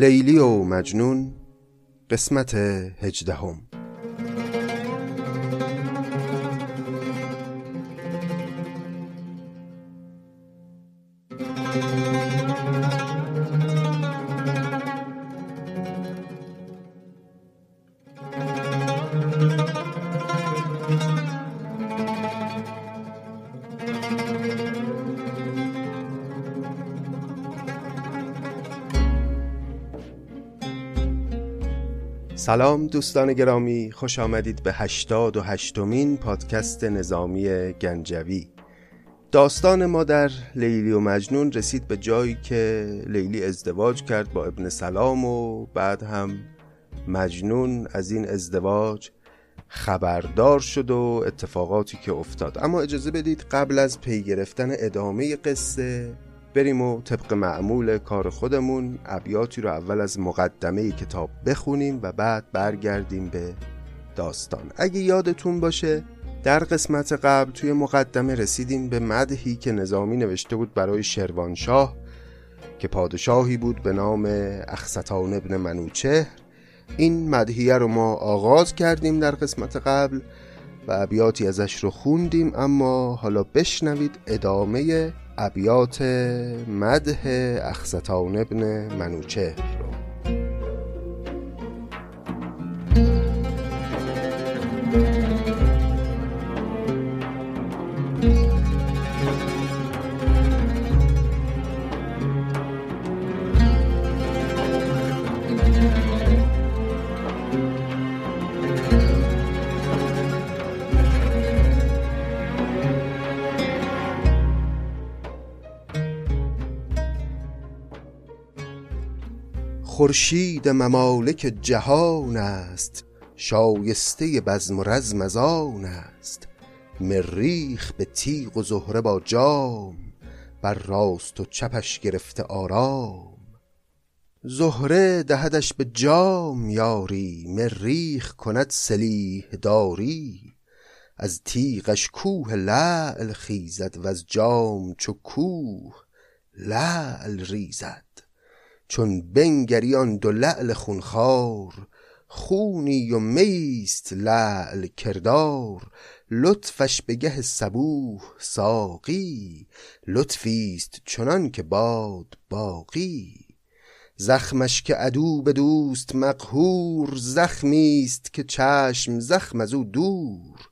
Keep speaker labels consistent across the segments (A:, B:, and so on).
A: لیلی و مجنون قسمت هجدهم. سلام دوستان گرامی خوش آمدید به هشتاد و هشتمین پادکست نظامی گنجوی. داستان ما در لیلی و مجنون رسید به جایی که لیلی ازدواج کرد با ابن سلام و بعد هم مجنون از این ازدواج خبردار شد و اتفاقاتی که افتاد. اما اجازه بدید قبل از پی گرفتن ادامه قصه بریم و طبق معمول کار خودمون ابیاتی رو اول از مقدمه کتاب بخونیم و بعد برگردیم به داستان. اگه یادتون باشه در قسمت قبل توی مقدمه رسیدیم به مدهی که نظامی نوشته بود برای شروانشاه که پادشاهی بود به نام اخستان ابن منوچهر. این مدهیه رو ما آغاز کردیم در قسمت قبل و ابیاتی ازش رو خوندیم اما حالا بشنوید ادامه ابیات مده اخستان ابن منوچهر. خورشید ممالک جهان است شایسته بزم و رزم از آن است. مریخ به تیغ و زهره با جام بر راست و چپش گرفته آرام. زهره دهدش به جام یاری مریخ کند سلیح داری. از تیغش کوه لعل خیزد و از جام چو کوه لعل ریزد. چون بنگری آن دو لعل خونخوار خونی و میست لعل کردار. لطفش به گه صبوح ساقی لطفیست چنان که باد باقی. زخمش که عدو به دوست مقهور زخمیست که چشم زخم از او دور.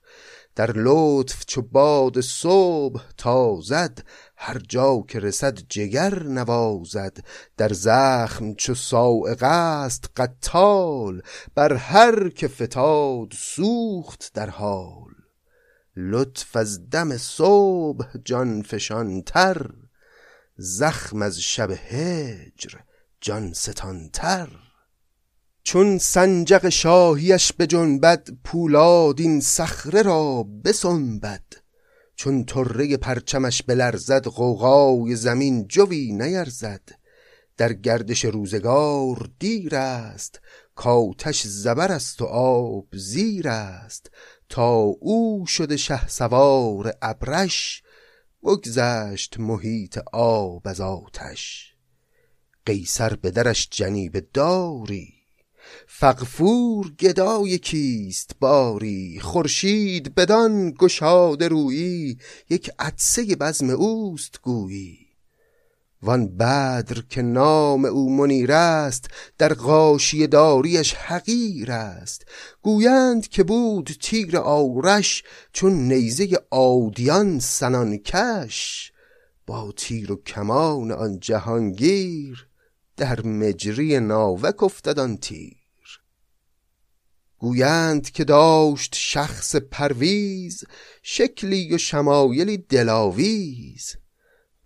A: در لطف چو باد صبح تازد هر جا که رسد جگر نوازد در زخم چو صاعقه است قتال بر هر که فتاد سوخت در حال. لطف از دم صبح جان فشان تر زخم از شب هجر جان ستان تر. چون سنجق شاهیش به جنبد پولاد این صخره را بسنبد. چون طره پرچمش بلرزد غوغای زمین جوی نیرزد. در گردش روزگار دیر است کاتش زبر است و آب زیر است. تا او شده شه سوار ابرش بگذشت محیط آب از آتش. قیصر به درش جنیب داری فقفور گدای کیست باری؟ خورشید بدان گشاده رویی یک عطسه بزم اوست گویی. وان بدر که نام او منیر است در غاشیه داریش حقیر است. گویند که بود تیر آرش چون نیزه آدیان سنان کش. با تیر و کمان آن جهانگیر در مجری ناوک افتد آن تیر. گویند که داشت شخص پرویز شکلی و شمایلی دلاویز.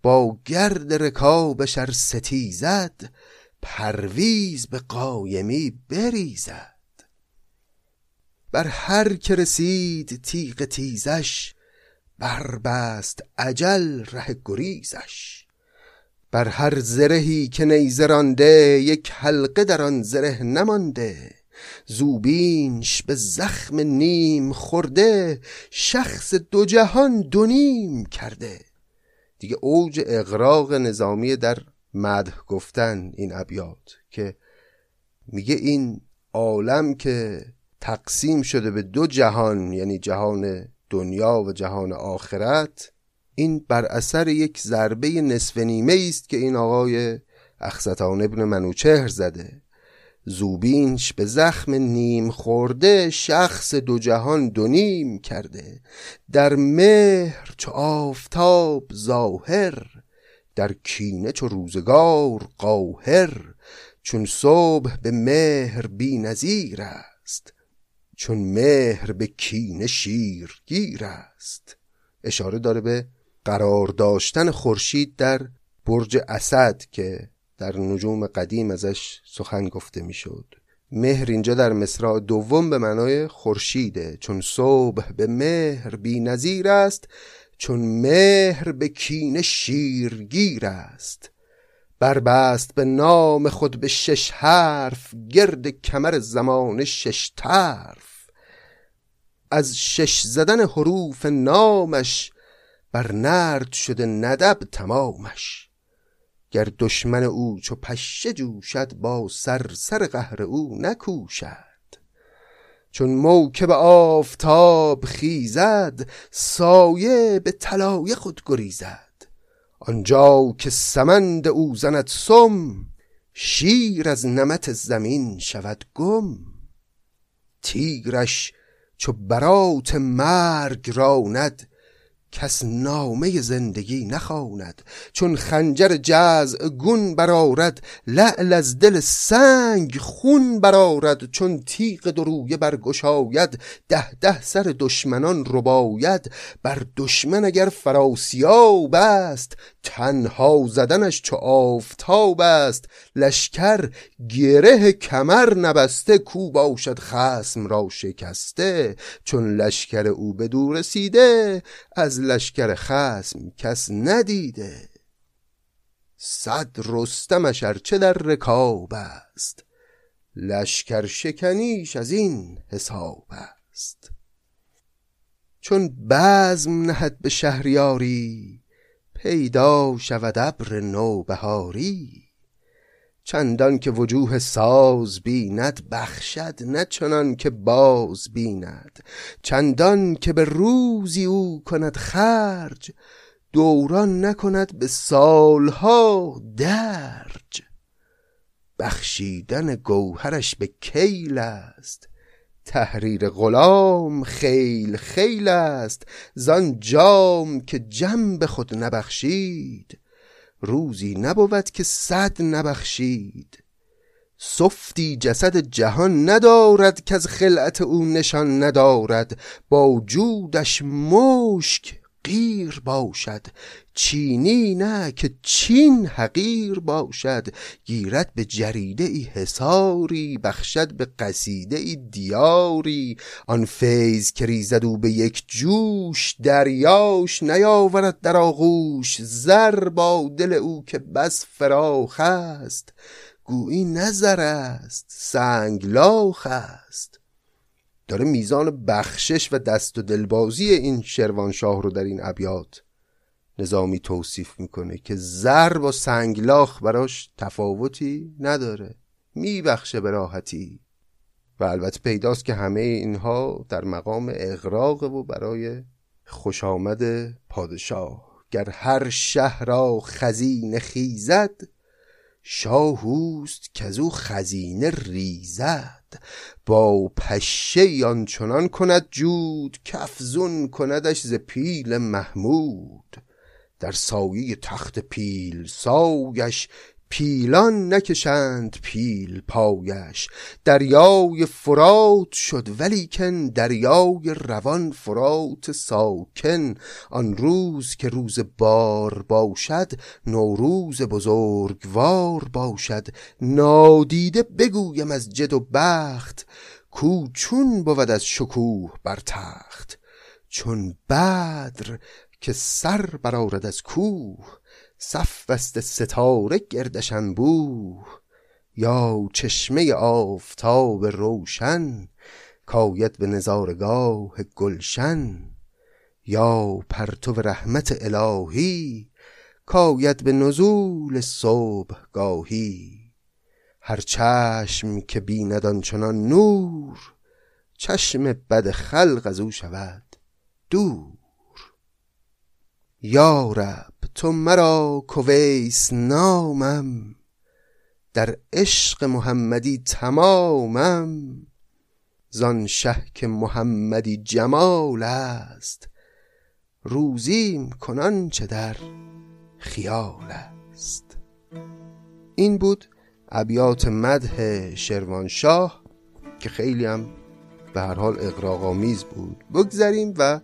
A: با گرد رکابش ار ستیزد پرویز به قایمی بریزد. بر هر که رسید تیغ تیزش بربست عجل ره گریزش. بر هر زرهی که نیزه رانده یک حلقه در آن زره نمانده. زوبینش به زخم نیم خورده شخص دو جهان دو کرده. دیگه اوج اقراق نظامی در مدح گفتن این ابیات که میگه این عالم که تقسیم شده به دو جهان یعنی جهان دنیا و جهان آخرت این بر اثر یک ضربه نصف نیمه است که این آقای اخستان ابن منوچهر زده. زوبینش به زخم نیم خورده شخص دو جهان دو نیم کرده. در مهر چو آفتاب ظاهر در کینه چو روزگار قاهر. چون صبح به مهر بی نظیر است چون مهر به کینه شیرگیر است. اشاره داره به قرار داشتن خورشید در برج اسد که در نجوم قدیم ازش سخن گفته می‌شد. مهر اینجا در مصرع دوم به معنای خورشیده. چون صبح به مهر بی نظیر است چون مهر به کین شیرگیر است. بربست به نام خود به شش حرف گرد کمر زمان شش طرف. از شش زدن حروف نامش بر نرد شده ندب تمامش. گر دشمن او چو پشه جوشد با سر سر قهر او نکوشد. چون موکب آفتاب خیزد سایه به طلایه خود گریزد. آنجا که سمند او زند سم شیر از نمت زمین شود گم. تیرش چو برات مرگ راند کس نامه زندگی نخواند. چون خنجر جزع گون برارد لعل از دل سنگ خون برارد چون تیغ درویه برگشاید ده ده سر دشمنان رباید. بر دشمن اگر فراسیاب است تنها زدنش چو آفتاب است لشکر گره کمر نبسته کو باشد خسم را شکسته. چون لشکر او به دور رسیده از لشکر خسم کس ندیده. صد رستمش ارچه در رکاب است لشکر شکنیش از این حساب است. چون بزم نهد به شهریاری پیدا شود ابر نوبهاری. چندان که وجوه ساز بیند بخشد نه چنان که باز بیند. چندان که به روزی او کند خرج دوران نکند به سالها درج. بخشیدن گوهرش به کیل است تحریر غلام خیل خیل است زان جام که جنب خود نبخشید. روزی نبود که صد نبخشید. سفتی جسد جهان ندارد که از خلعت او نشان ندارد. با جودش مشک غیر باشد. چینی نه که چین حقیر باشد. گیرد به جریده ای حساری بخشد به قصیده ای دیاری. آن فیض که ریزد او به یک جوش دریاش نیاورد در آغوش. زر با دل او که بس فراخ است. گویی نظر است سنگلاخ است. داره میزان بخشش و دست و دلبازی این شروانشاه رو در این ابیات نظامی توصیف می‌کنه که زر با سنگلاخ براش تفاوتی نداره میبخشه به راحتی. و البته پیداست که همه اینها در مقام اغراق و برای خوش آمد پادشاه. گر هر شهر را خزینه خیزد شاهوست که او خزینه ریزد. با پشه آنچنان کند جود کفزون کندش ز پیل محمود. در سایه تخت پیل سایش پیلان نکشند پیل پایش. دریای فرات شد ولیکن دریای روان فرات ساکن. آن روز که روز بار باشد نوروز بزرگوار باشد. نادیده بگویم از جد و بخت کو چون بود از شکوه بر تخت. چون بدر که سر برارد از کوه صف بست ستاره گردش انبوه یا چشمه آفتاب روشن کاید به نظارگاه گلشن یا پرتو رحمت الهی کاید به نزول صبح گاهی هر چشم که بیند آنچنان نور چشم بد خلق از او شود دور. یارب تو مرا کویس نامم. در عشق محمدی تمامم. زان شه که محمدی جمال است روزیم کنان چه در خیال است. این بود ابیات مدح شروانشاه که خیلی هم به هر حال اقراقامیز بود. بگذریم و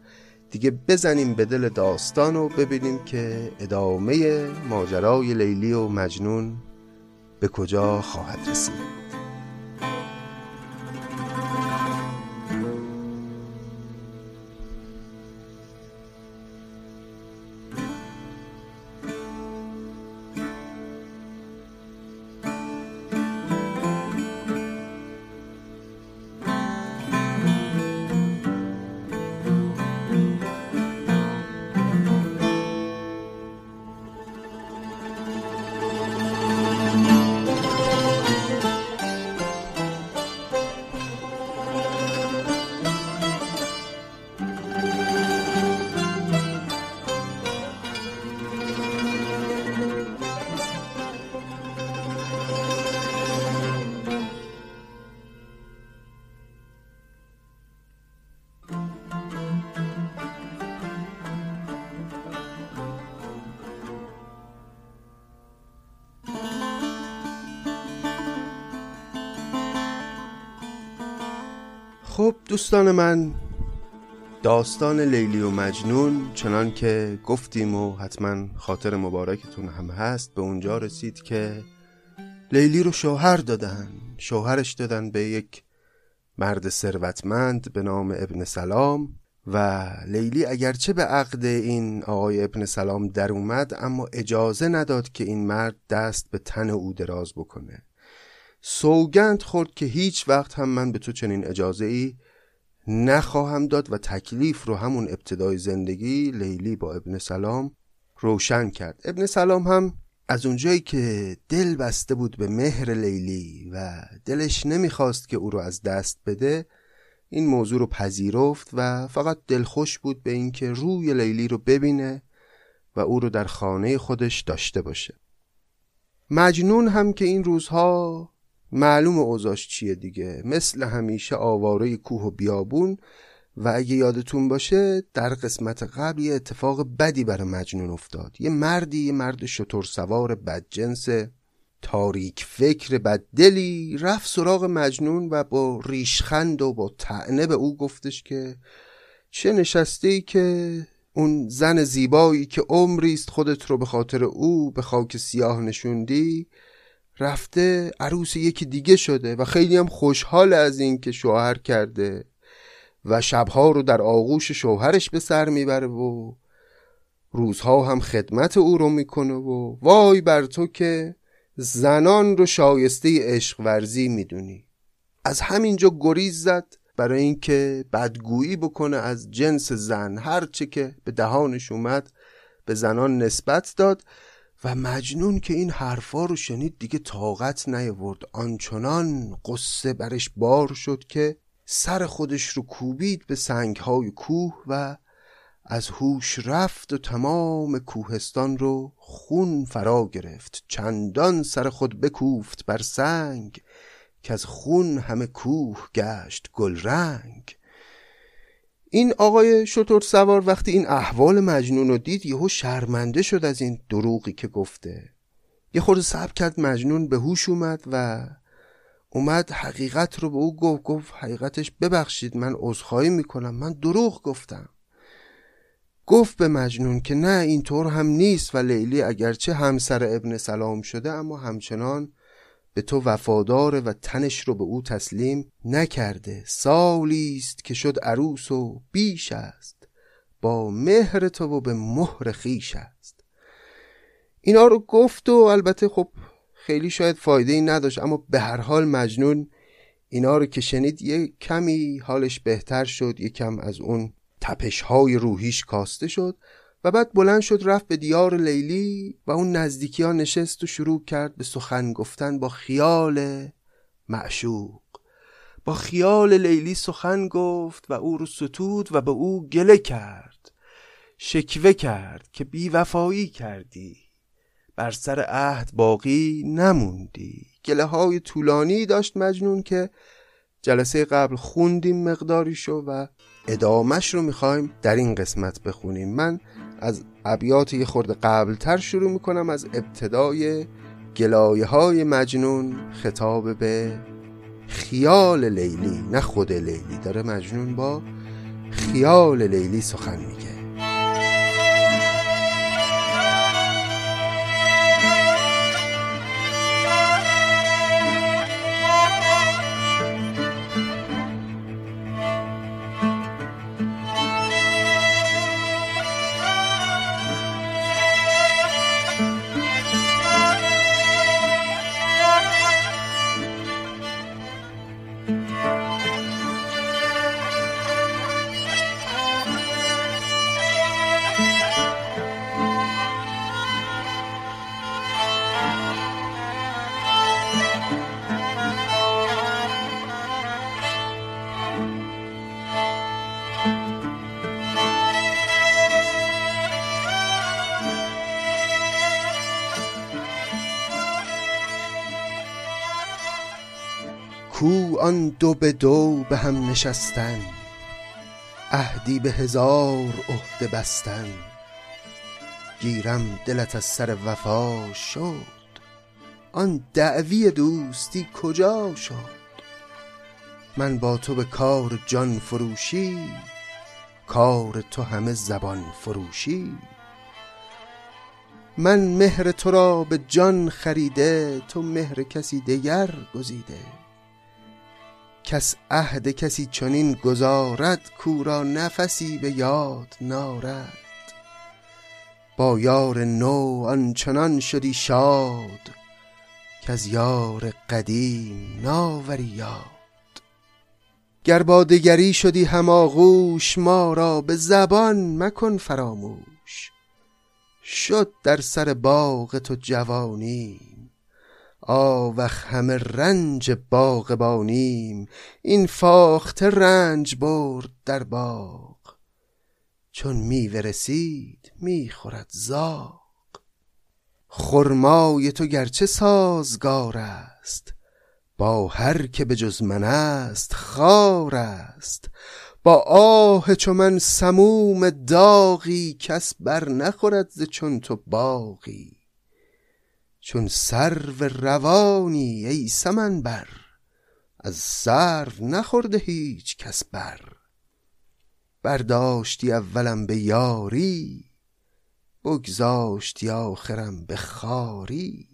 A: دیگه بزنیم به دل داستان و ببینیم که ادامه ماجرای لیلی و مجنون به کجا خواهد رسید. دوستان من داستان لیلی و مجنون چنان که گفتیم و حتما خاطر مبارکتون هم هست به اونجا رسید که لیلی رو شوهر دادن. شوهرش دادن به یک مرد ثروتمند به نام ابن سلام و لیلی اگرچه به عقد این آقای ابن سلام در اومد اما اجازه نداد که این مرد دست به تن او دراز بکنه. سوگند خورد که هیچ وقت هم من به تو چنین اجازه ای نخواهم داد و تکلیف رو همون ابتدای زندگی لیلی با ابن سلام روشن کرد. ابن سلام هم از اونجایی که دل بسته بود به مهر لیلی و دلش نمی‌خواست که او رو از دست بده این موضوع رو پذیرفت و فقط دلخوش بود به اینکه روی لیلی رو ببینه و او رو در خانه خودش داشته باشه. مجنون هم که این روزها معلوم اوزاش چیه دیگه؟ مثل همیشه آواره کوه و بیابون. و اگه یادتون باشه در قسمت قبل یه اتفاق بدی برای مجنون افتاد. یه مردی یه مرد شطور سوار بدجنس تاریک فکر بددلی رفت سراغ مجنون و با ریشخند و با تعنه به او گفتش که چه نشسته که اون زن زیبایی که عمریست خودت رو به خاطر او به خاک سیاه نشوندی رفته عروس یکی دیگه شده و خیلی هم خوشحال از این که شوهر کرده و شبها رو در آغوش شوهرش به سر می‌بره و روزها هم خدمت او رو می‌کنه و وای بر تو که زنان رو شایسته عشق ورزی می‌دونی. از همینجا گریز زد برای اینکه بدگویی بکنه از جنس زن. هرچه که به دهانش اومد به زنان نسبت داد و مجنون که این حرفا رو شنید دیگه طاقت نیاورد. آنچنان قصه برش بار شد که سر خودش رو کوبید به سنگهای کوه و از هوش رفت و تمام کوهستان رو خون فرا گرفت. چندان سر خود بکوفت بر سنگ که از خون همه کوه گشت گل رنگ این آقای شطور سوار وقتی این احوال مجنون رو دید یهو شرمنده شد از این دروغی که گفته. یه خورده صبر کرد مجنون به هوش اومد و اومد حقیقت رو به او گفت گفت حقیقتش ببخشید من عذرخواهی می‌کنم من دروغ گفتم. گفت به مجنون که نه اینطور هم نیست و لیلی اگرچه همسر ابن سلام شده اما همچنان به تو وفاداره و تنش رو به او تسلیم نکرده. سالی است که شد عروس و بیش است. با مهر تو و به مهر خیش است. اینا رو گفت و البته خب خیلی شاید فایده ای نداشت اما به هر حال مجنون اینا رو که شنید یه کمی حالش بهتر شد یه کم از اون تپش های روحیش کاسته شد. و بعد بلند شد رفت به دیار لیلی و اون نزدیکی ها نشست و شروع کرد به سخن گفتن با خیال معشوق. با خیال لیلی سخن گفت و او رو ستود و به او گله کرد. شکوه کرد که بیوفایی کردی. بر سر عهد باقی نموندی. گله های طولانی داشت مجنون که جلسه قبل خوندیم مقداریشو و ادامش رو می‌خوایم در این قسمت بخونیم. من از ابیات یه خورده قبلتر شروع می‌کنم از ابتدای گلایه های مجنون خطاب به خیال لیلی نه خود لیلی. داره مجنون با خیال لیلی سخن میگه. دو به دو به هم نشستن عهدی به هزار عهده بستن. گیرم دلت از سر وفا شد آن دعوی دوستی کجا شد؟ من با تو به کار جان فروشی کار تو همه زبان فروشی. من مهر تو را به جان خریده تو مهر کسی دیگر گزیده. کس عهد کسی چنین گذارد کورا نفسی به یاد نارد. با یار نو آنچنان شدی شاد که از یار قدیم ناوری یاد. گر با دگری شدی هماغوش ما را به زبان مکن فراموش. شد در سر باغ تو جوانی آوخ همه رنج باغبانیم. این فاخته رنج برد در باغ. چون میوه رسید می‌خورد زاغ. خرمای تو گرچه سازگار است با هر که به جز من است خار است. با آه چو من سموم داغی کس بر نخورد ز چون تو باغی. چون سرو روانی ای سمن بر از سرو نخورده هیچ کس بر. برداشتی اولم به یاری بگذاشتی آخرم به خاری.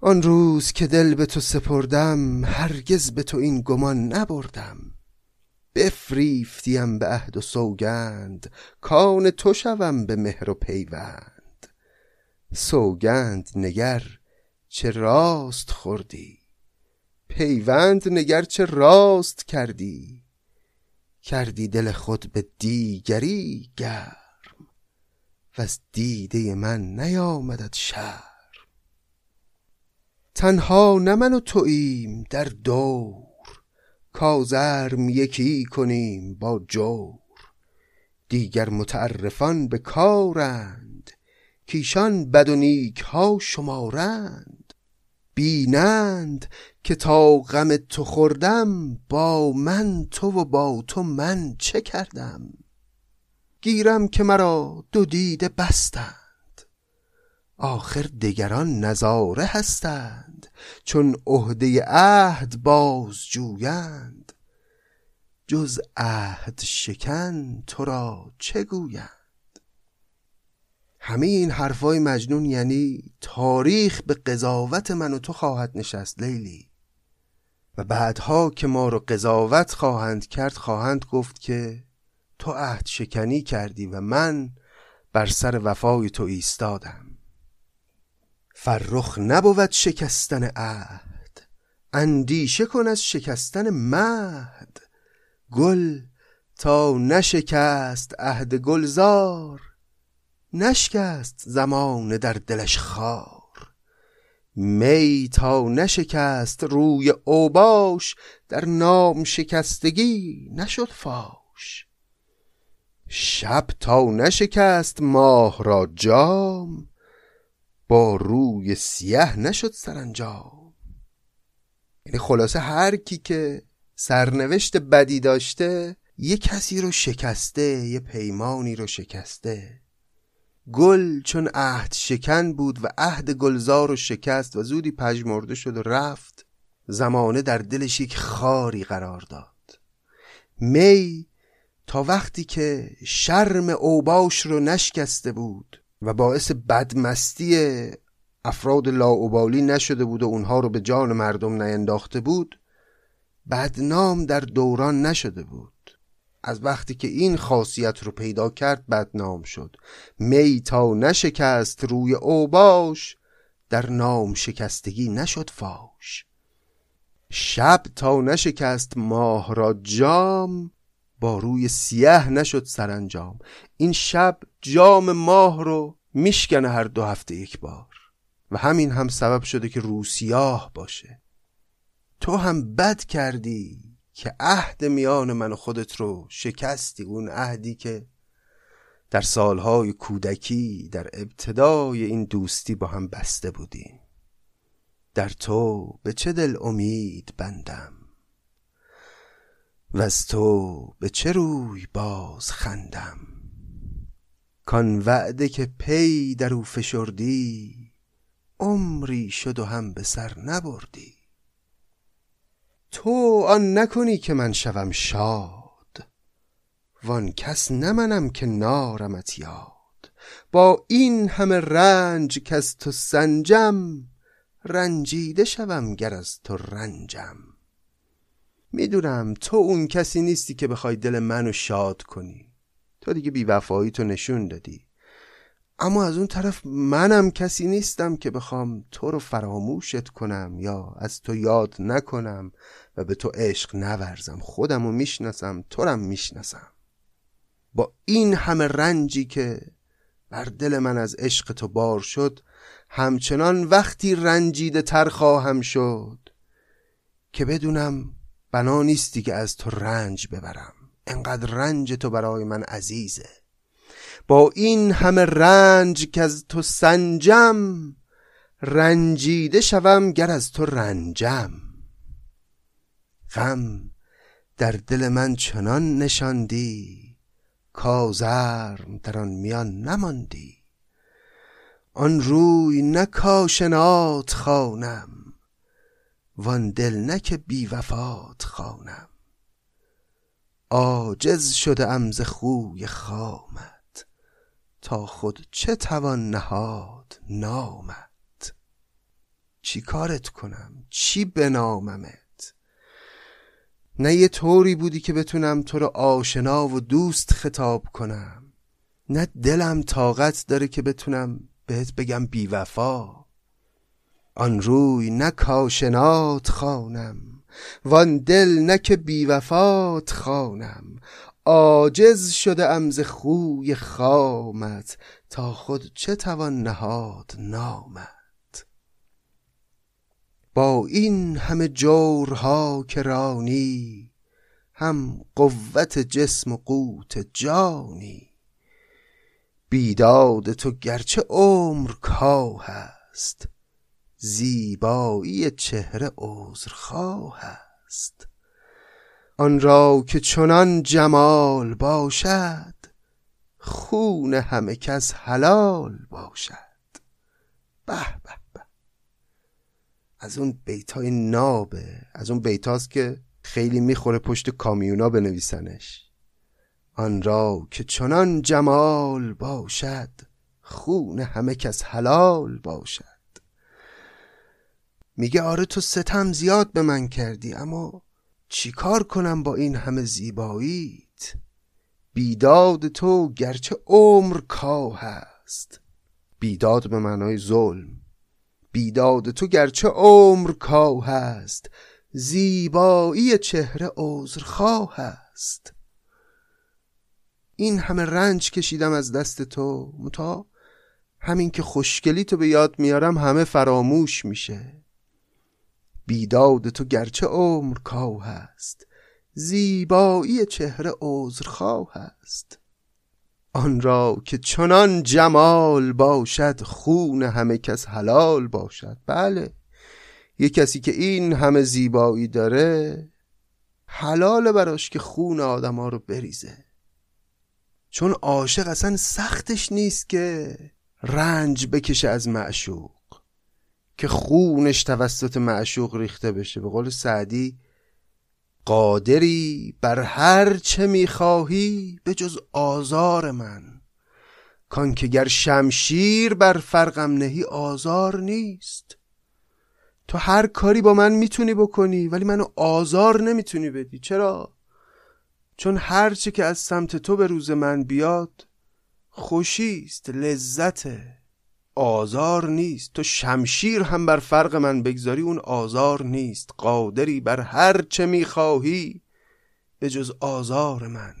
A: آن روز که دل به تو سپردم هرگز به تو این گمان نبردم. بفریفتیم به عهد و سوگند کان تو شوم به مهر و پیوند. سوگند نگر چه راست خوردی؟ پیوند نگر چه راست کردی؟ کردی دل خود به دیگری گرم و از دیده من نیامدد شرم. تنها نه من و توییم در دور کازرم یکی کنیم با جور. دیگر متعرفان به کارند کیشان بد و نیک ها شمارند. بینند که تا غم تو خوردم با من تو و با تو من چه کردم؟ گیرم که مرا دو دیده بستند. آخر دگران نظاره هستند چون عهده عهد باز جویند. جز عهد شکن تو را چه گویند؟ همه این حرفای مجنون یعنی تاریخ به قضاوت من و تو خواهد نشست لیلی. و بعدها که ما رو قضاوت خواهند کرد خواهند گفت که تو عهد شکنی کردی و من بر سر وفای تو ایستادم. فرخ نبود شکستن عهد اندیشه کن از شکستن مهد. گل تا نشکست عهد گلزار نشکست زمان در دلش خار. می تا نشکست روی اوباش در نام شکستگی نشد فاش. شب تا نشکست ماه را جام با روی سیه نشد سرانجام. یعنی خلاصه هر کی که سرنوشت بدی داشته یه کسی رو شکسته یه پیمانی رو شکسته. گل چون عهد شکن بود و عهد گلزار رو شکست و زودی پژمرده شد و رفت زمانه در دلش یک خاری قرار داد. می تا وقتی که شرم اوباش رو نشکسته بود و باعث بدمستی افراد لاعبالی نشده بود و اونها رو به جان مردم نینداخته بود بدنام در دوران نشده بود. از وقتی که این خاصیت رو پیدا کرد بدنام شد. می تا نشکست روی اوباش در نام شکستگی نشد فاش. شب تا نشکست ماه را جام با روی سیه نشد سرانجام. این شب جام ماه رو میشکنه هر دو هفته یک بار. و همین هم سبب شده که روسیاه باشه. تو هم بد کردی. که عهد میان من و خودت رو شکستی. اون عهدی که در سالهای کودکی در ابتدای این دوستی با هم بسته بودیم. در تو به چه دل امید بندم؟ و از تو به چه روی باز خندم؟ کان وعده که پی در او فشردی عمری شد و هم به سر نبردی. تو آن نکنی که من شوم شاد. وان کس نمنم که نارمت یاد. با این همه رنج که از تو سنجم رنجیده شوم گر از تو رنجم. می‌دونم تو اون کسی نیستی که بخوای دل منو شاد کنی. تو دیگه بیوفایی تو نشون دادی. اما از اون طرف منم کسی نیستم که بخوام تو رو فراموشت کنم یا از تو یاد نکنم و به تو عشق نورزم. خودم رو می‌شناسم تو رم می‌شناسم. با این همه رنجی که بر دل من از عشق تو بار شد همچنان وقتی رنجیده تر خواهم شد که بدونم بنا نیستی که از تو رنج ببرم. انقدر رنج تو برای من عزیزه. با این همه رنج که از تو سنجم رنجیده شوم گر از تو رنجم. غم در دل من چنان نشاندی کازرم در آن میان نماندی. آن روی نه کاشنات خوانم وان دل نه که بی وفات خوانم. عاجز شده ام ز خوی خامت تا خود چه توان نهاد نامت؟ چی کارت کنم؟ چی بناممت نه یه طوری بودی که بتونم تو رو آشنا و دوست خطاب کنم. نه دلم طاقت داره که بتونم بهت بگم بیوفا. آن روی نه کاشنات خانم وان دل نه که بیوفات خانم عاجز شده ام ز خوی خامت تا خود چه توان نهاد نامت. با این همه جورها که رانی هم قوت جسم و قوت جانی. بیداد تو گرچه عمر کاه است زیبایی چهره عذرخواه است. آن را که چنان جمال باشد خون همه کس حلال باشد. به به از اون بیتای نابه از اون بیتاست که خیلی می‌خوره پشت کامیونا بنویسنش. آن را که چنان جمال باشد خون همه کس حلال باشد. میگه آره تو ستم زیاد به من کردی اما چیکار کنم با این همه زیباییت؟ بیداد تو گرچه عمر کاه هست بیداد به معنای ظلم. بیداد تو گرچه عمر کاه است. زیبایی چهره عذرخواه است. این همه رنج کشیدم از دست تو متا. همین که خوشگلی تو به یاد میارم همه فراموش میشه. بیداد تو گرچه عمر کاه هست زیبایی چهره عذرخواه هست آن را که چنان جمال باشد خون همه کس حلال باشد. بله یه کسی که این همه زیبایی داره حلال براش که خون آدم ها رو بریزه. چون عاشق اصلا سختش نیست که رنج بکشه از معشوق. که خونش توسط معشوق ریخته بشه. به قول سعدی قادری بر هر چه می‌خواهی به جز آزار من. کان که گر شمشیر بر فرقم نهی آزار نیست. تو هر کاری با من می‌تونی بکنی ولی منو آزار نمی‌تونی بدی. چرا؟ چون هرچه که از سمت تو به روز من بیاد خوشیست لذته آزار نیست. تو شمشیر هم بر فرق من بگذاری اون آزار نیست. قادری بر هر چه می‌خواهی به جز آزار من.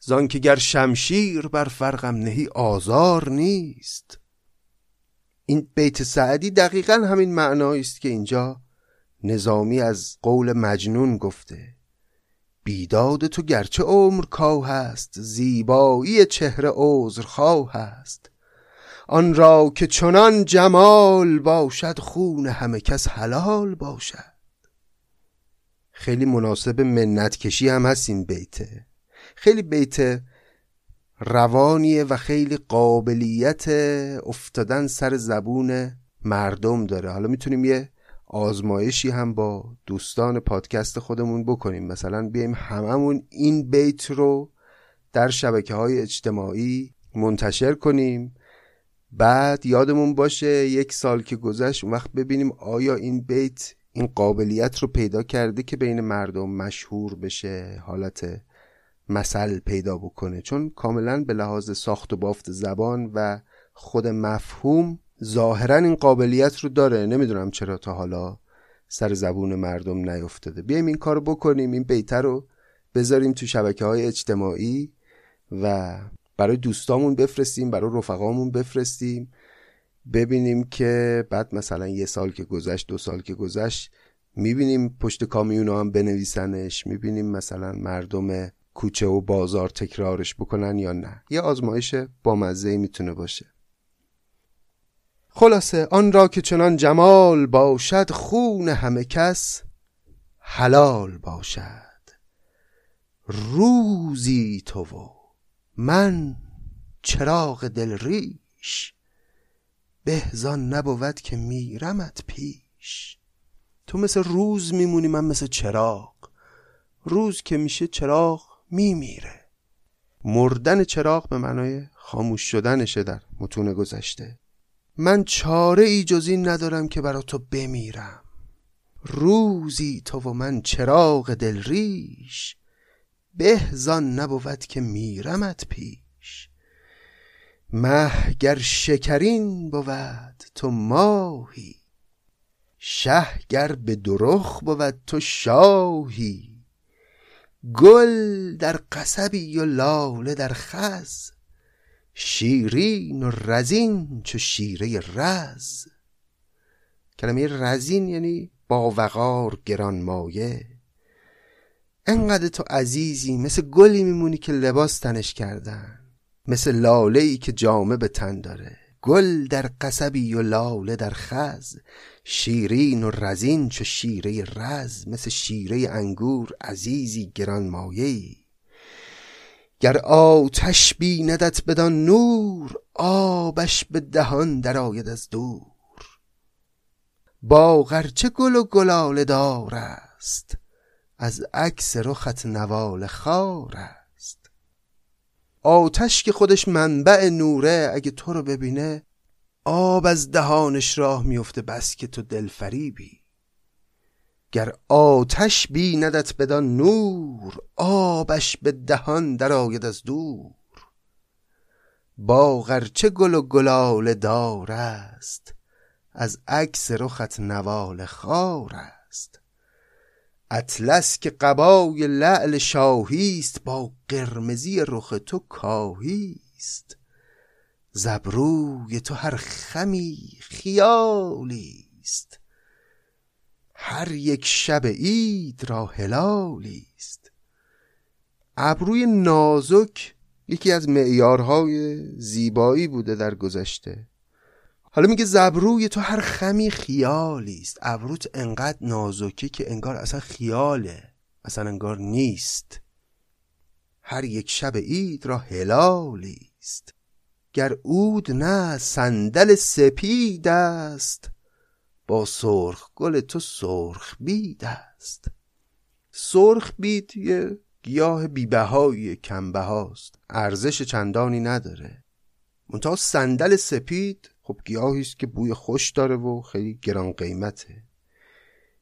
A: زان که گر شمشیر بر فرقم نهی آزار نیست. این بیت سعدی دقیقا همین معنایی است که اینجا نظامی از قول مجنون گفته. بیداد تو گرچه عمر کاه هست زیبایی چهره عذرخواه هست آن را که چنان جمال باشد خون همه کس حلال باشد. خیلی مناسب منت کشی هم هست این بیته. خیلی بیت روانیه و خیلی قابلیت افتادن سر زبون مردم داره. حالا می‌تونیم یه آزمایشی هم با دوستان پادکست خودمون بکنیم. مثلا بیایم هممون این بیت رو در شبکه های اجتماعی منتشر کنیم. بعد یادمون باشه یک سال که گذشت اون وقت ببینیم آیا این بیت این قابلیت رو پیدا کرده که بین مردم مشهور بشه حالت مثل پیدا بکنه. چون کاملا به لحاظ ساخت و بافت زبان و خود مفهوم ظاهرا این قابلیت رو داره. نمی‌دونم چرا تا حالا سر زبون مردم نیفتاده. بیایم این کار بکنیم این بیته رو بذاریم تو شبکه های اجتماعی و برای دوستامون بفرستیم برای رفقامون بفرستیم ببینیم که بعد مثلا یه سال که گذشت دو سال که گذشت می‌بینیم پشت کامیون هم بنویسنش می‌بینیم مثلا مردم کوچه و بازار تکرارش بکنن یا نه. یه آزمایش با مزه می‌تونه باشه. خلاصه آن را که چنان جمال باشد خون همه کس حلال باشد. روزی تو و من چراغ دل ریش بهزان نبود که میرمت پیش. تو مثل روز میمونی من مثل چراغ. روز که میشه چراغ میمیره. مردن چراغ به معنای خاموش شدنشه در متون گذشته. من چاره ای جز این ندارم که برا تو بمیرم. روزی تو و من چراغ دل ریش بهزان نبود که میرمت پیش. مه گر شکرین بود تو ماهی شه گر به درخ بود تو شاهی. گل در قصبی و لاله در خز شیرین و رزین چو شیره رز. کلمه رزین یعنی با وقار گران مایه انقدر تو عزیزی مثل گلی میمونی که لباس تنش کردن. مثل لاله ای که جامه به تن داره. گل در قصبی و لاله در خز. شیرین و رزین چو شیره رز. مثل شیره انگور عزیزی گران مایهی گر آتش بیندت بدان نور آبش به دهان درآید از دور. با غرچه گل و گلاله دار است؟ از عکس رخت نوال خار است. آتش که خودش منبع نوره اگه تو رو ببینه آب از دهانش راه میفته بس که تو دلفریبی گر آتش بیندت بدان نور آبش به دهان درآید از دور. با غرچه گل و گلال دار است از عکس رخت نوال خار است. اطلس که قبای لعل شاهیست با قرمزی رخ تو کاهیست. زبروی تو هر خمی خیالیست. هر یک شب عید را هلالیست. ابروی نازک یکی از معیارهای زیبایی بوده در گذشته. حالا میگه زبروی تو هر خمی خیالی است. ابروت انقدر نازکه که انگار اصلا خیاله. اصلا انگار نیست. هر یک شب عید را هلالی است. گر اود نه صندل سپید است. با سرخ گل تو سرخ بید است. سرخ بید یه گیاه بیبهایی کمبه هاست ارزش چندانی نداره. منتها صندل سپید خب گیاهی است که بوی خوش داره و خیلی گران قیمته.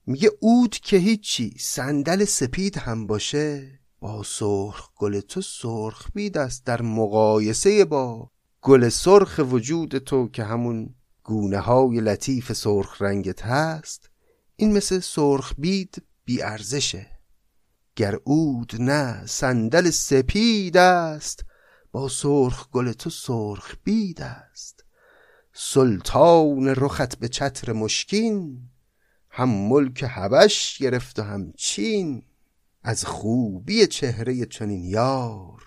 A: میگه اود که هیچی صندل سپید هم باشه با سرخ گل تو سرخ بید است در مقایسه با گل سرخ وجود تو که همون گونه های لطیف سرخ رنگت هست. این مثل سرخ بید بی ارزشه. گر اود نه صندل سپید است با سرخ گل تو سرخ بید است. سلطان رخت به چتر مشکین هم ملک حبش گرفت و هم چین. از خوبی چهره چنین یار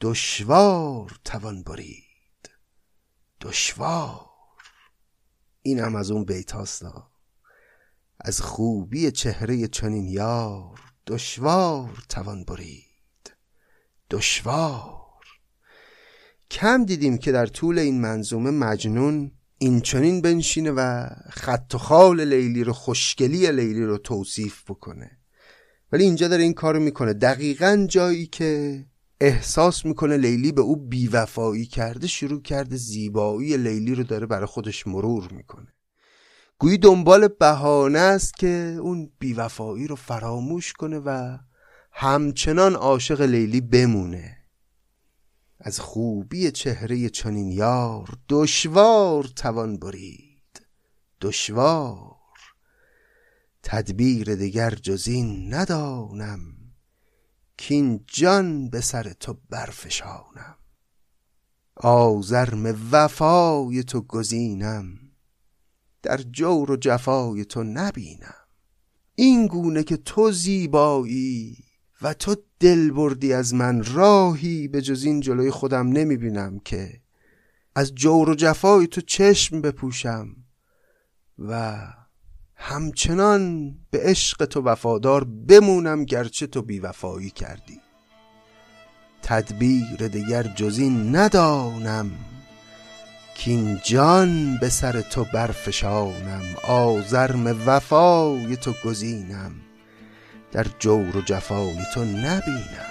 A: دشوار توان برید. دشوار. این هم از اون بیت از خوبی چهره چنین یار دشوار توان برید. دشوار. کم دیدیم که در طول این منظومه مجنون این چنین بنشینه و خط و خال لیلی رو خوشگلی لیلی رو توصیف بکنه. ولی اینجا داره این کارو می‌کنه. دقیقا جایی که احساس می‌کنه لیلی به او بیوفایی کرده شروع کرده زیبایی لیلی رو داره برای خودش مرور می‌کنه. گویی دنبال بهانه است که اون بیوفایی رو فراموش کنه و همچنان عاشق لیلی بمونه. از خوبی چهره چنین یار دشوار توان برید دشوار. تدبیر دگر جز این ندانم کین جان به سر تو برفشانم. آزرم وفای تو گزینم در جور و جفای تو نبینم. این گونه که تو زیبایی و تو دل بردی از من راهی به جز این جلوی خودم نمی‌بینم که از جور و جفای تو چشم بپوشم و همچنان به عشق تو وفادار بمونم گرچه تو بیوفایی کردی. تدبیر دیگر جز این ندانم کین جان به سر تو برفشانم آزرم وفای تو گزینم. در جور و جفای تو نبینم.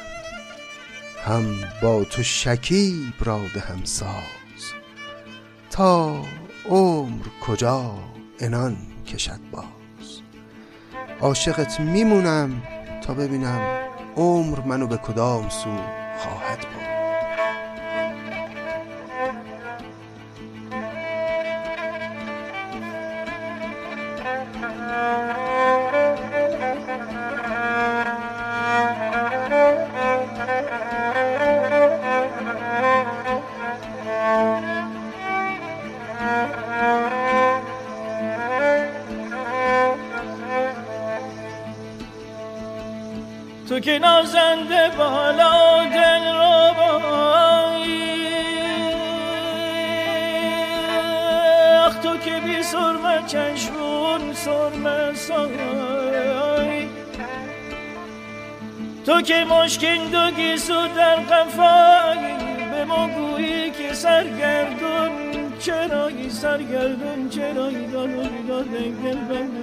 A: هم با تو شکیب را هم ساز. تا عمر کجا انان کشد باز. عاشقت میمونم تا ببینم عمر منو به کدام سو خواهد بود
B: که نازنده بالا دل رو اخ تو که بی سرمه چشمون سرمه سای تو که مشکین دو گیسو در قفایی به ما گویی که سرگردون چرایی سرگردون چرایی دارو داده گل بمیرم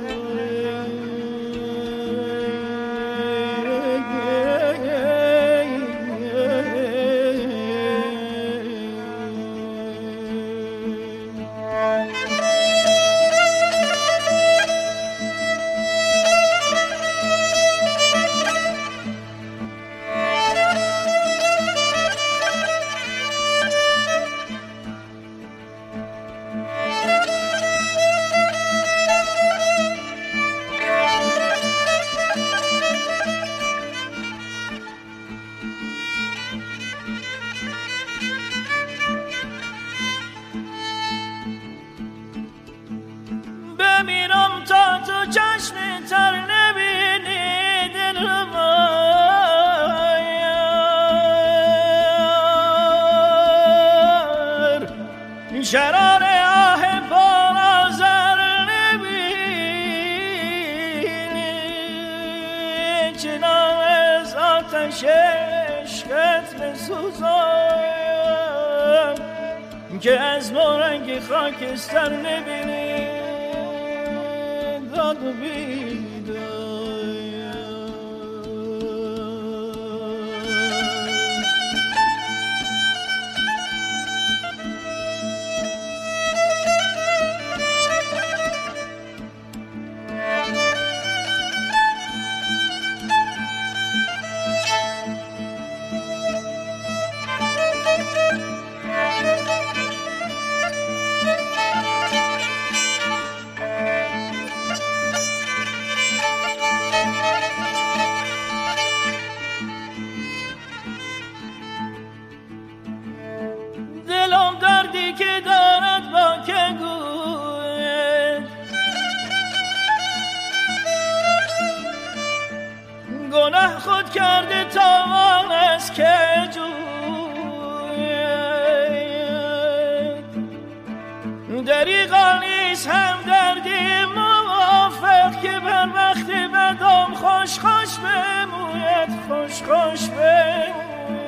B: خوش خوش بموید خوش خوش بموید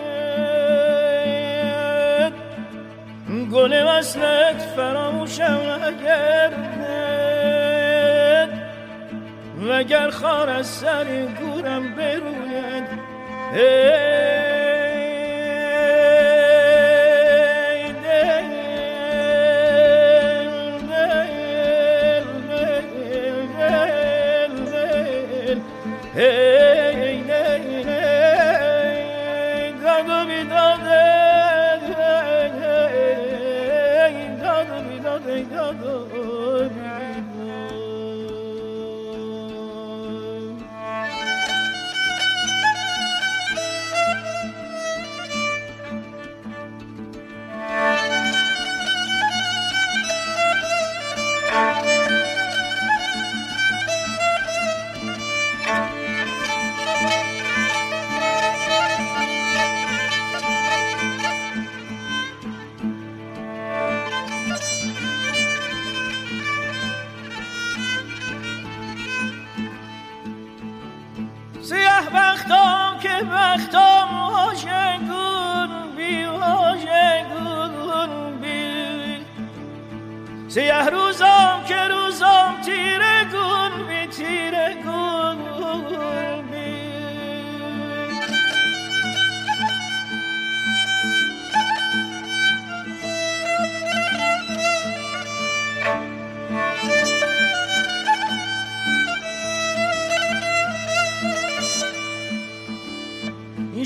B: گل وصلت فراموشم نگردد وگر خار از سر گورم بروید Hey.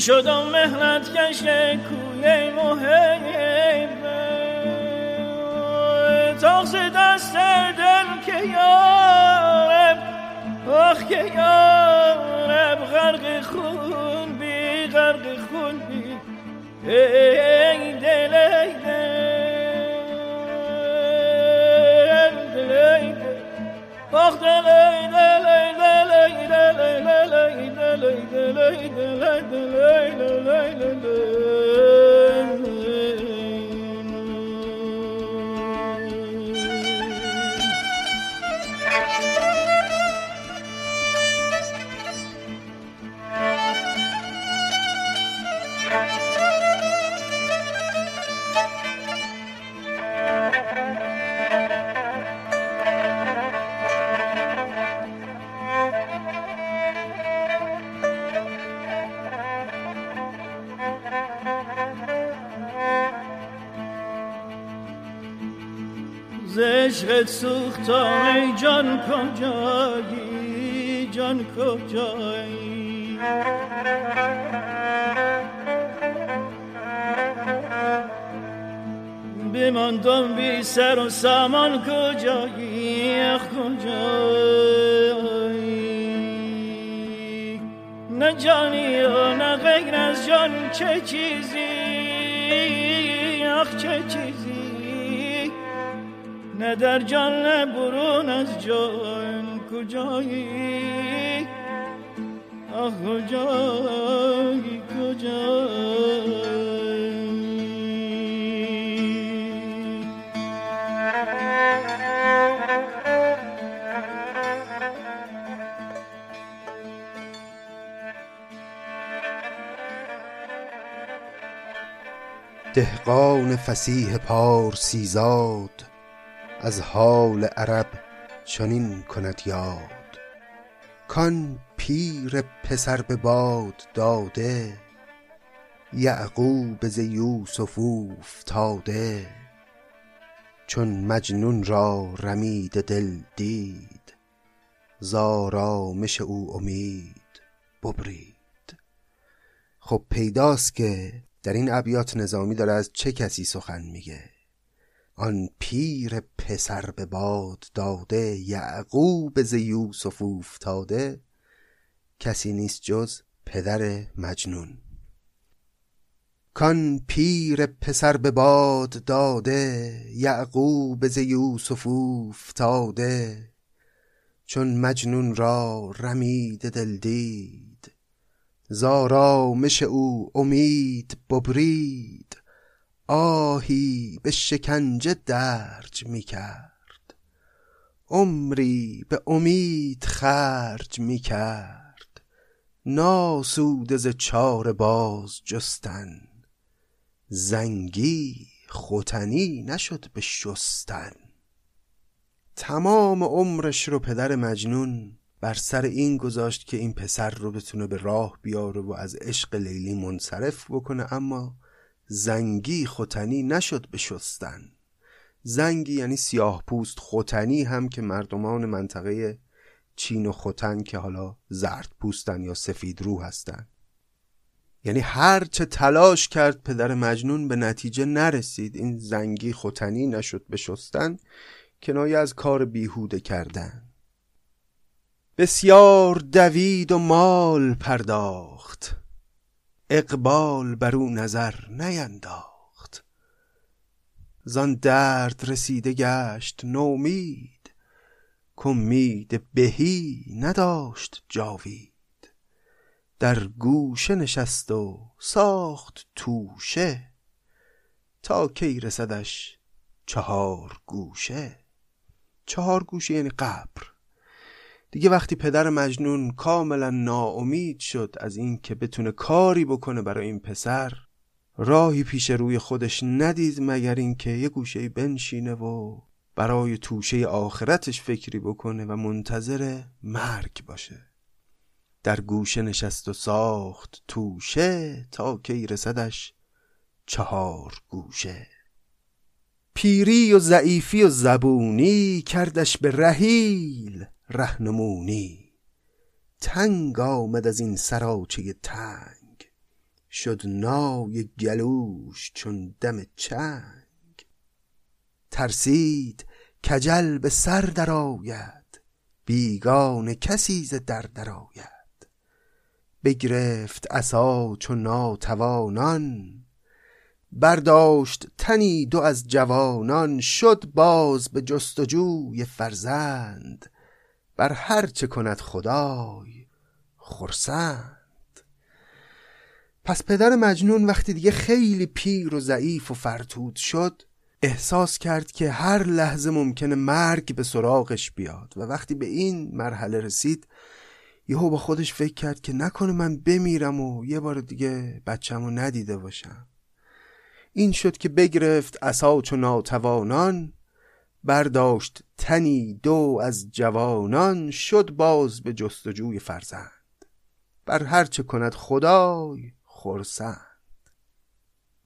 B: شدم مهنت کش کوی مهم تاخت دست دل که یارب آخ که یارب غرق خون بی غرق خون بی. lay lay lay lay lay lay کجایی؟ جان کجایی؟ بماندم بی سر و سامان کجایی؟ اخ کجایی؟ نه جانی و نه غیر از جان چه چیزی؟ اخ چه چیزی؟ نه در جان نه برون از جان کجایی؟ آه کجایی کجایی؟
A: دهقان فسیح پارسیزاد از حال عرب چنین کند یاد. کان پیر پسر به باد داده یعقوب ز یوسف اوفتاده. چون مجنون را رمید دل دید ز آرامش او امید ببرید. خب پیداست که در این ابیات نظامی داره از چه کسی سخن میگه؟ آن پیر پسر به باد داده یعقوب ز یوسف افتاده کسی نیست جز پدر مجنون. کان پیر پسر به باد داده یعقوب ز یوسف افتاده چون مجنون را رمید دل دید زارامش او امید ببرید. آهی به شکنجه درج می کرد عمری به امید خرج می کرد ناسود ز چار باز جستن. زنگی ختنی نشد به شستن. تمام عمرش رو پدر مجنون بر سر این گذاشت که این پسر رو بتونه به راه بیاره و از عشق لیلی منصرف بکنه. اما زنگی ختنی نشد به شستن زنگی یعنی سیاه پوست ختنی هم که مردمان منطقه چین و ختن که حالا زرد پوستن یا سفید رو هستن. یعنی هر چه تلاش کرد پدر مجنون به نتیجه نرسید این زنگی ختنی نشد به شستن کنایه از کار بیهوده کردن. بسیار دوید و مال پرداخت. اقبال بر او نظر نینداخت. زان درد رسیده گشت نومید کمید بهی نداشت جاوید. در گوشه نشست و ساخت توشه تا کی رسدش چهار گوشه. چهار گوشه یعنی قبر. دیگه وقتی پدر مجنون کاملا ناامید شد از این که بتونه کاری بکنه برای این پسر راهی پیش روی خودش ندید مگر اینکه یه گوشه بنشینه و برای توشه آخرتش فکری بکنه و منتظر مرگ باشه. در گوشه نشست و ساخت توشه تا کی رسدش چهار گوشه. پیری و ضعیفی و زبونی کردش به رهیل رهنمونی. تنگ آمد از این سراچه تنگ. شد نای گلوش چون دم چنگ. ترسید کجل به سر درآید. بیگان کسی ز در درآید. بگرفت عصا چون ناتوانان. برداشت تنی دو از جوانان. شد باز به جستجوی فرزند. بر هر چه کند خدای خرسند. پس پدر مجنون وقتی دیگه خیلی پیر و ضعیف و فرتود شد احساس کرد که هر لحظه ممکنه مرگ به سراغش بیاد و وقتی به این مرحله رسید یهو با خودش فکر کرد که نکنه من بمیرم و یه بار دیگه بچم ندیده باشم. این شد که بگرفت عصا چو ناتوانان برداشت تنی دو از جوانان شد باز به جستجوی فرزند. بر هر چه کند خدای خرسند.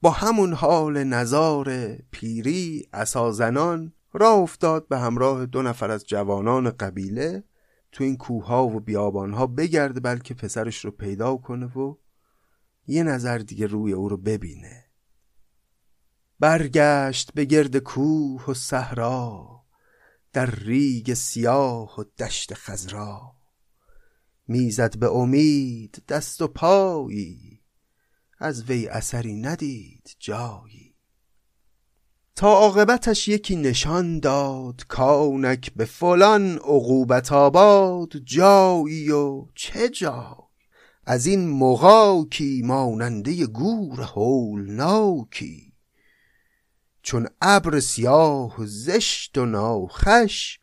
A: با همون حال نظار پیری اسازنان را افتاد به همراه دو نفر از جوانان قبیله. تو این کوها و بیابانها بگرده بلکه پسرش رو پیدا کنه و یه نظر دیگه روی او رو ببینه. برگشت به گرد کوه و صحرا در ریگ سیاه و دشت خزرا می‌زد به امید دست و پایی از وی اثری ندید جایی. تا عاقبتش یکی نشان داد کانک به فلان عقوبت آباد جایی و چه جای؟ از این مغاکی ماننده گور هولناکی. چون ابر سیاه و زشت و ناخش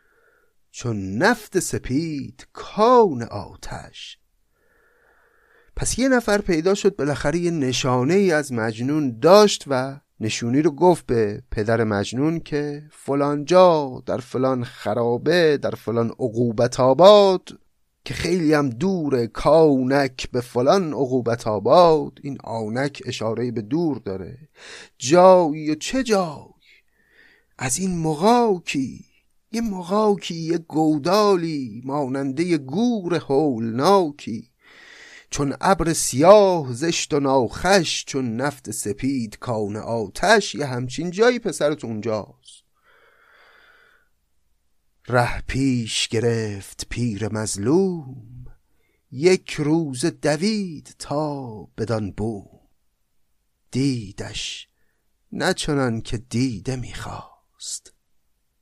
A: چون نفت سپید کان آتش. پس یه نفر پیدا شد بالاخره یه نشانه ای از مجنون داشت و نشونی رو گفت به پدر مجنون که فلان جا در فلان خرابه در عقوبت عقوبتاباد که خیلی هم دور کاونک به فلان عقوبت آباد این آنک اشاره به دور داره. جایی و چه جای از این مغاکی یه مغاکی یه گودالی ماننده گور هولناکی. چون ابر سیاه زشت و ناخش چون نفت سپید کان آتش یه همچین جایی پسرت اونجاست. ره پیش گرفت پیر مظلوم یک روز دوید تا بدان بوم. دیدش نه چنان که دیده می‌خواست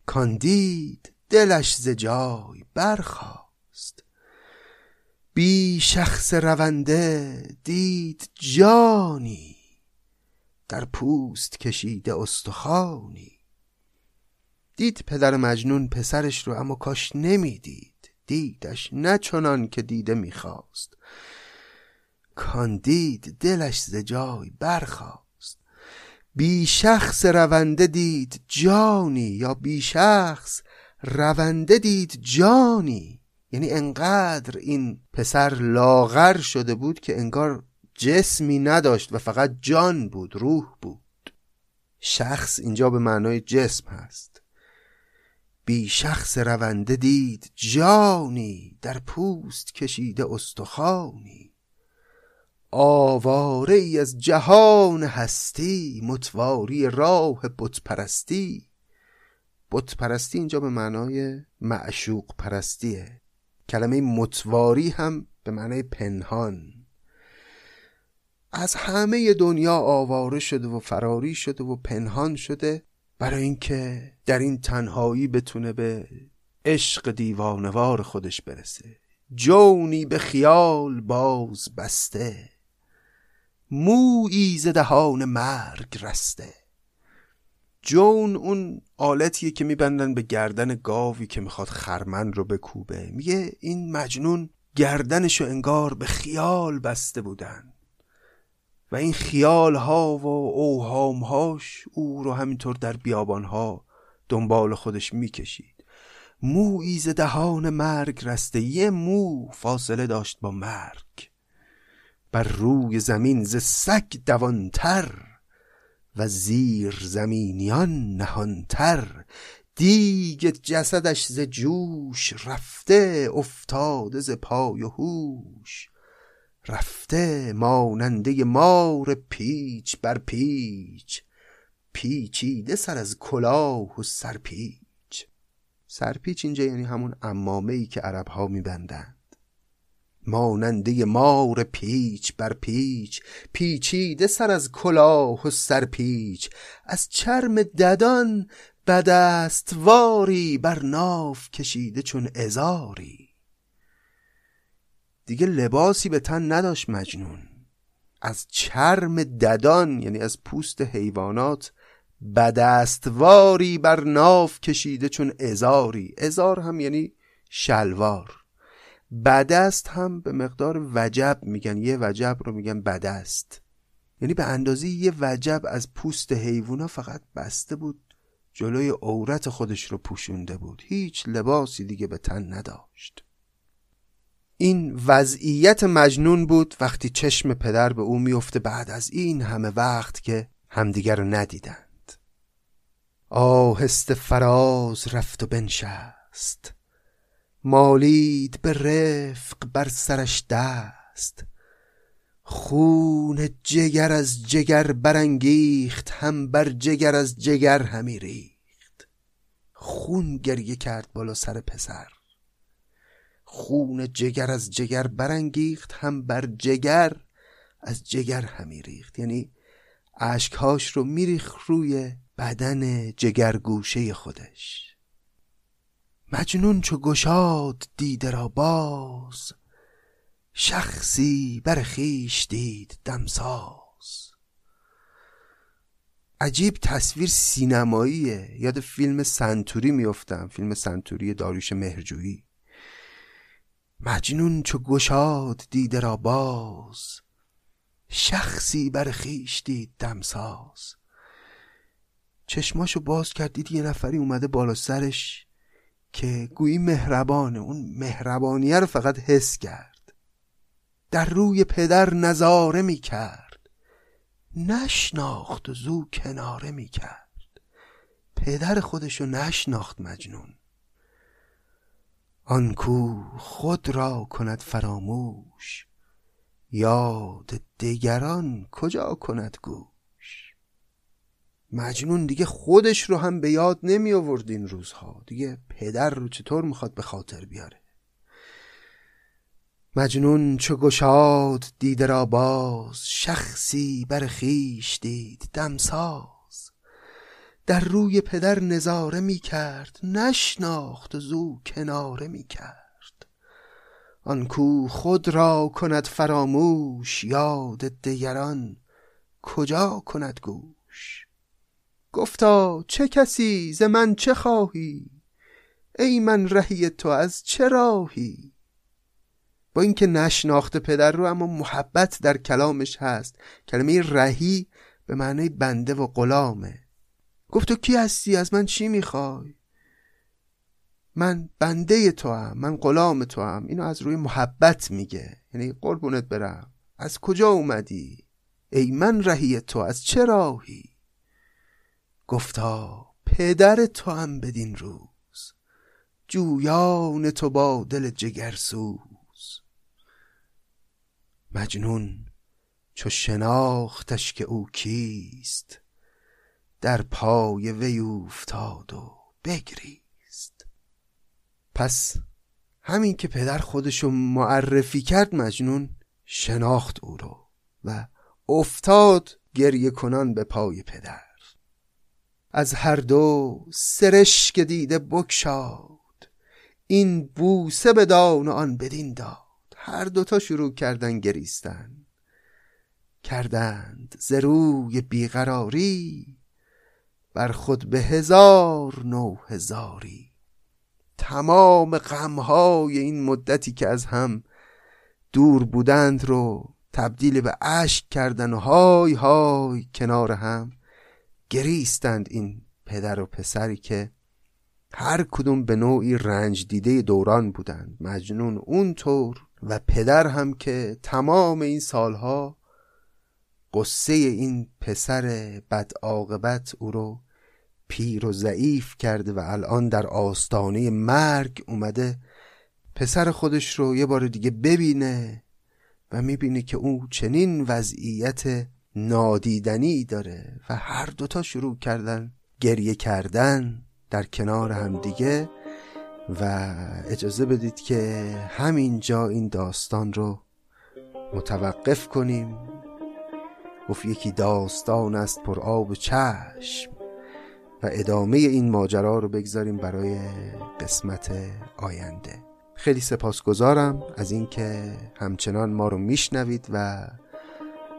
A: کاندید دلش ز جای برخاست. بی شخص رونده دید جانی در پوست کشیده استخانی دید پدر مجنون پسرش رو اما کاش نمی‌دید. دیدش نه چنان که دیده می‌خواست. کاندید دلش ز جای برخواست بی شخص رونده دید جانی یا بی شخص رونده دید جانی. یعنی انقدر این پسر لاغر شده بود که انگار جسمی نداشت و فقط جان بود روح بود. شخص اینجا به معنای جسم هست. بی شخص رونده دید جانی در پوست کشیده استخانی آواره ای از جهان هستی متواری راه بتپرستی. بتپرستی اینجا به معنای معشوق پرستیه. کلمه متواری هم به معنای پنهان. از همه دنیا آواره شده و فراری شده و پنهان شده. برای اینکه در این تنهایی بتونه به عشق دیوانوار خودش برسه. جونی به خیال باز بسته. مویی ز دهان مرگ رسته. جون اون آلتیه که میبندن به گردن گاوی که می‌خواد خرمن رو بکوبه. میگه این مجنون گردنشو انگار به خیال بسته بودن. و این خیال ها و اوهام هاش او رو همینطور در بیابان ها دنبال خودش می‌کشید. مویی ز دهان مرگ رسته یه مو فاصله داشت با مرگ. بر روی زمین ز سگ دوانتر و زیر زمینیان نهانتر. دیگ جسدش ز جوش رفته افتاده ز پای و هوش. رفته ماننده مار پیچ بر پیچ پیچیده سر از کلاه و سرپیچ. سرپیچ اینجا یعنی همون امامه ای که عرب ها میبندن ماننده مار پیچ بر پیچ پیچیده سر از کلاه و سرپیچ. از چرم ددان بدستواری بر ناف کشیده چون ازاری. دیگه لباسی به تن نداشت مجنون. از چرم ددان یعنی از پوست حیوانات بدستواری بر ناف کشیده چون ازاری. ازار هم یعنی شلوار. بدست هم به مقدار وجب میگن. یه وجب رو میگن بدست. یعنی به اندازه یه وجب از پوست حیوونا فقط بسته بود جلوی عورت خودش رو پوشونده بود. هیچ لباسی دیگه به تن نداشت. این وضعیت مجنون بود وقتی چشم پدر به او میفته بعد از این همه وقت که همدیگر رو ندیدند. آهست فراز رفت و بنشست. مالید به رفق بر سرش دست. خون جگر از جگر برانگیخت هم بر جگر از جگر همی ریخت. خون گریه کرد بالا سر پسر. خون جگر از جگر برانگیخت هم بر جگر از جگر همی ریخت. یعنی اشکهاش رو میریخ روی بدن جگرگوشه خودش. مجنون چو گشاد دیده را باز شخصی بر خیش دید دمساز. عجیب تصویر سینماییه. یاد فیلم سنتوری میفتم فیلم سنتوری داریوش مهرجویی. مجنون چو گشاد دیده را باز شخصی بر خیش دید دمساز چشماشو باز کرد دید یه نفری اومده بالا سرش که گویی مهربانه اون مهربانیه رو فقط حس کرد. در روی پدر نظاره می کرد نشناخت و زو کناره می کرد پدر خودشو نشناخت مجنون. آن کو خود را کند فراموش یاد دگران کجا کند گوش؟ مجنون دیگه خودش رو هم به یاد نمی آورد این روزها. دیگه پدر رو چطور می‌خواد به خاطر بیاره؟ مجنون چو گشاد دیده را باز شخصی بر خیش دید دمساز. در روی پدر نظاره می کرد نشناخت زو کناره می کرد. آن کو خود را کند فراموش یاد دگران کجا کند گوش؟ گفتا چه کسی ز من چه خواهی؟ ای من رهی تو از چه راهی؟ با اینکه نشناخت پدر رو اما محبت در کلامش هست. کلمه رهی به معنی بنده و غلامه. گفت تو کی هستی؟ از من چی می‌خوای؟ من بنده تو هم من غلام تو هم اینو از روی محبت میگه. یعنی قربونت برم. از کجا اومدی؟ ای من رهی تو از چه راهی؟ گفتا پدر تو هم بدین روز. جویان تو با دل جگرسوز. مجنون چو شناختش که او کیست؟ در پای وی افتاد و بگریست. پس همین که پدر خودشو معرفی کرد مجنون شناخت او رو و افتاد گریه کنان به پای پدر. از هر دو سرشک دیده بکشاد این بوسه بدان و آن بدین داد. هر دوتا شروع کردن گریستن. کردند ز روی بیقراری بر خود به هزار نو هزاری. تمام غمهای این مدتی که از هم دور بودند رو تبدیل به اشک کردن و های های کنار هم گریستند این پدر و پسری که هر کدوم به نوعی رنج دیده دوران بودند. مجنون اونطور و پدر هم که تمام این سالها قصه این پسر بد عاقبت او رو پیر و ضعیف کرده و الان در آستانه مرگ اومده. پسر خودش رو یه بار دیگه ببینه و می‌بینه که او چنین وضعیت نادیدنی داره و هر دوتا شروع کردن گریه کردن در کنار هم دیگه و اجازه بدید که همینجا این داستان رو متوقف کنیم. گفت یکی داستان است پر آب چشم و ادامه این ماجرا رو بگذاریم برای قسمت آینده. خیلی سپاسگزارم از اینکه همچنان ما رو میشنوید و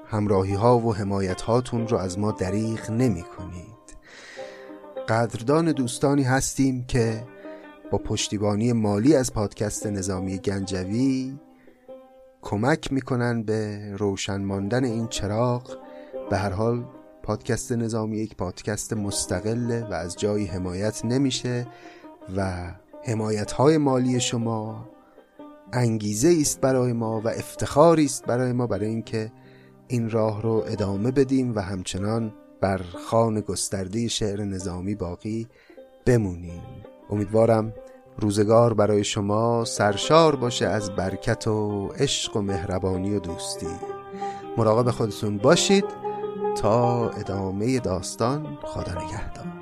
A: همراهی ها و حمایت هاتون رو از ما دریغ نمی کنید قدردان دوستانی هستیم که با پشتیبانی مالی از پادکست نظامی گنجوی کمک می‌کنن به روشن ماندن این چراغ. به هر حال پادکست نظامی یک پادکست مستقله و از جایی حمایت نمیشه و حمایت های مالی شما انگیزه است برای ما و افتخاری است برای ما برای اینکه این راه رو ادامه بدیم و همچنان بر خان گسترده شعر نظامی باقی بمونیم. امیدوارم روزگار برای شما سرشار باشه از برکت و عشق و مهربانی و دوستی. مراقب خودتون باشید تا ادامه داستان خدا نگهدار.